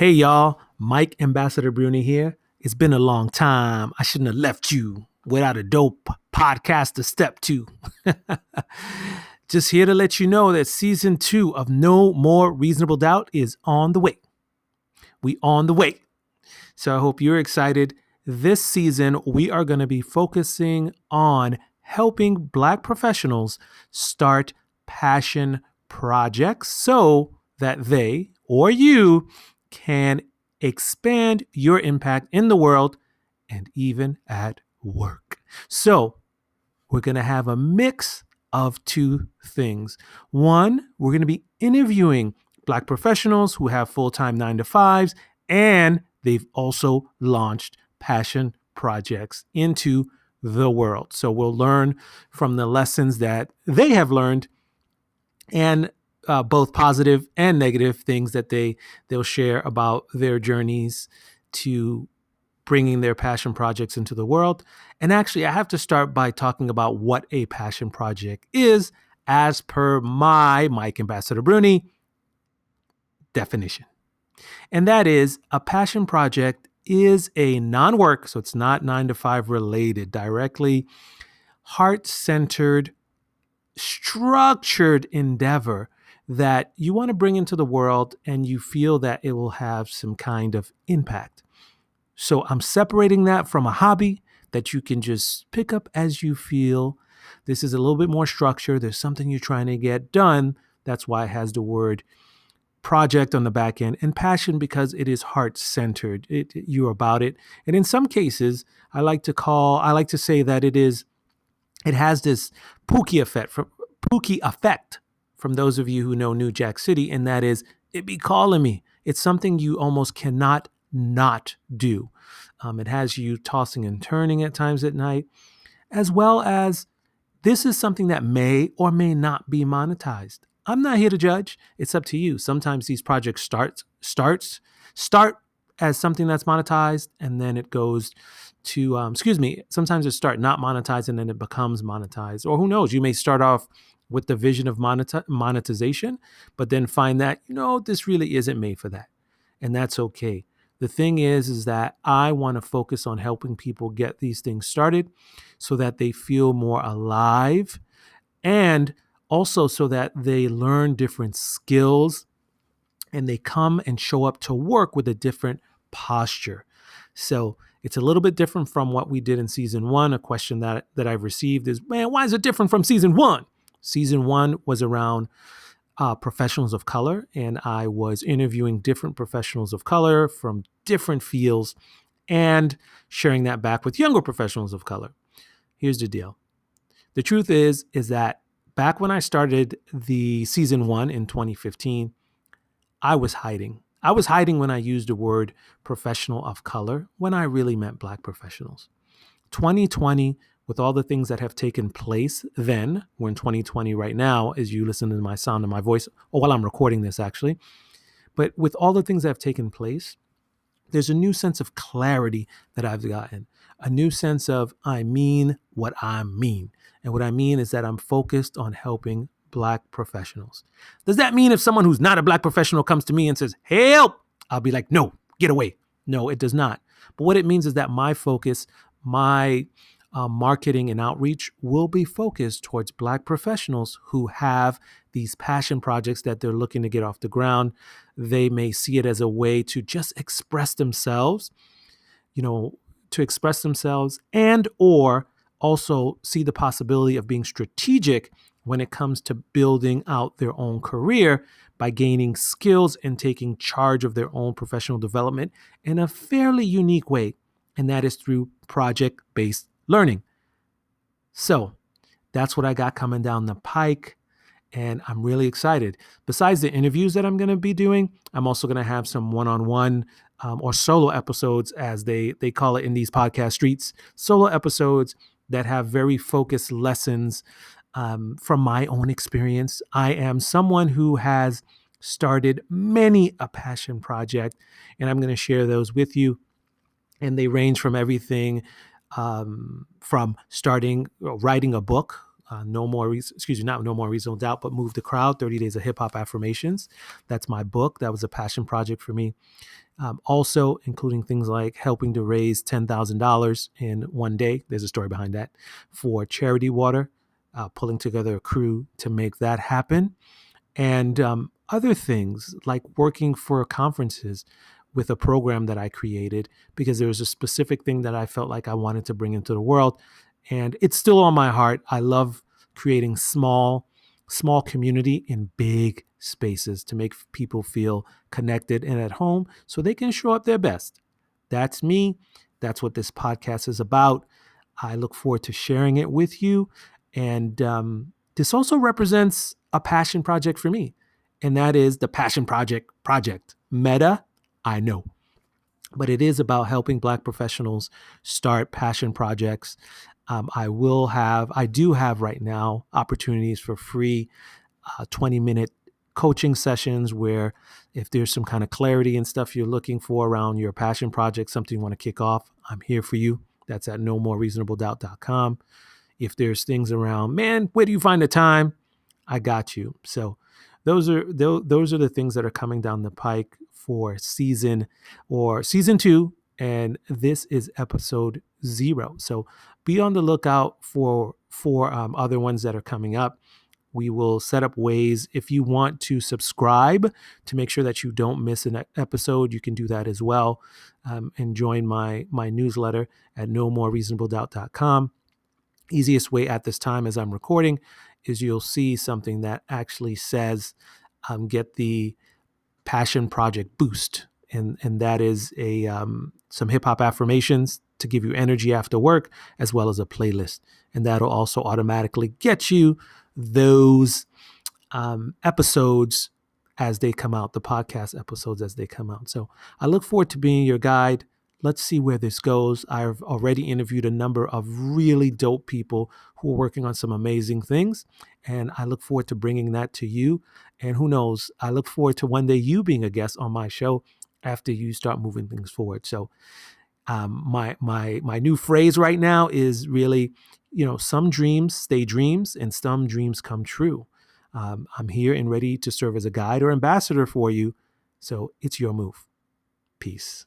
Hey, y'all, Mike Ambassador Bruny here. It's been a long time. I shouldn't have left you without a dope podcast to step to. Just here to let you know that season two of No More Reasonable Doubt is on the way. We on the way. So I hope you're excited. This season, we are going to be focusing on helping Black professionals start passion projects so that they or you can expand your impact in the world and even at work. So, we're going to have a mix of two things. One, we're going to be interviewing Black professionals who have full time nine to fives, and they've also launched passion projects into the world. So, we'll learn from the lessons that they have learned and uh, both positive and negative things that they they'll share about their journeys to bringing their passion projects into the world. And actually, I have to start by talking about what a passion project is, as per my Mike Ambassador Bruny definition. And that is a passion project is a non work, so it's not nine to five related, directly heart centered, structured endeavor that you want to bring into the world and you feel that it will have some kind of impact. So I'm separating that from a hobby that you can just pick up as you feel. This is a little bit more structure. There's something you're trying to get done. That's why it has the word project on the back end and passion because it is heart centered. It, you're about it. And in some cases, I like to call, I like to say that it is, it has this Pookie effect from Pookie effect from those of you who know New Jack City, and that is it be calling me. It's something you almost cannot not do. Um, it has you tossing and turning at times at night, as well as this is something that may or may not be monetized. I'm not here to judge. It's up to you. Sometimes these projects start starts start as something that's monetized, and then it goes to um, excuse me. Sometimes it start not monetized, and then it becomes monetized. Or who knows? You may start off with the vision of monetization, but then find that, you know, this really isn't made for that. And that's okay. The thing is, is that I want to focus on helping people get these things started so that they feel more alive and also so that they learn different skills and they come and show up to work with a different posture. So it's a little bit different from what we did in season one. A question that, that I've received is, man, why is it different from season one? Season one was around uh, professionals of color, and I was interviewing different professionals of color from different fields and sharing that back with younger professionals of color. Here's the deal. The truth is is that back when I started the season 1 in 2015, I was hiding. I was hiding when I used the word professional of color when I really meant black professionals. 2020 with all the things that have taken place then, we're in 2020 right now, as you listen to my sound and my voice, or while I'm recording this actually. But with all the things that have taken place, there's a new sense of clarity that I've gotten, a new sense of I mean what I mean. And what I mean is that I'm focused on helping Black professionals. Does that mean if someone who's not a Black professional comes to me and says, help, I'll be like, no, get away? No, it does not. But what it means is that my focus, my uh, marketing and outreach will be focused towards Black professionals who have these passion projects that they're looking to get off the ground. They may see it as a way to just express themselves, you know, to express themselves and or also see the possibility of being strategic when it comes to building out their own career by gaining skills and taking charge of their own professional development in a fairly unique way, and that is through project based learning. So that's what I got coming down the pike. And I'm really excited. Besides the interviews that I'm going to be doing, I'm also going to have some one on one or solo episodes, as they, they call it in these podcast streets, solo episodes that have very focused lessons um, from my own experience. I am someone who has started many a passion project, and I'm going to share those with you. And they range from everything um, from starting uh, writing a book Uh, no more, re- excuse me, not no more reasonable doubt, but move the crowd. Thirty days of hip hop affirmations. That's my book. That was a passion project for me. Um, also, including things like helping to raise ten thousand dollars in one day. There's a story behind that for charity water. Uh, pulling together a crew to make that happen, and um, other things like working for conferences with a program that I created because there was a specific thing that I felt like I wanted to bring into the world. And it's still on my heart. I love creating small, small community in big spaces to make people feel connected and at home so they can show up their best. That's me. That's what this podcast is about. I look forward to sharing it with you. And um, this also represents a passion project for me, and that is the Passion Project Project. Meta I know. But it is about helping Black professionals start passion projects. Um, I will have, I do have right now opportunities for free uh, 20 minute coaching sessions where if there's some kind of clarity and stuff you're looking for around your passion project, something you want to kick off, I'm here for you. That's at no more reasonable doubt.com. If there's things around, man, where do you find the time? I got you. So those are those are the things that are coming down the pike for season or season two, and this is episode zero. So be on the lookout for for um, other ones that are coming up. We will set up ways if you want to subscribe to make sure that you don't miss an episode. You can do that as well, um, and join my my newsletter at no more reasonable doubt.com. Easiest way at this time as I'm recording is you'll see something that actually says um, get the passion project boost. And and that is a um, some hip hop affirmations to give you energy after work as well as a playlist. And that'll also automatically get you those um, episodes as they come out the podcast episodes as they come out. So i look forward to being your guide let's see where this goes. I've already interviewed a number of really dope people who are working on some amazing things, and I look forward to bringing that to you. And who knows, I look forward to one day you being a guest on my show after you start moving things forward. So, um, my my my new phrase right now is really, you know, some dreams stay dreams, and some dreams come true. Um, I'm here and ready to serve as a guide or ambassador for you. So it's your move. Peace.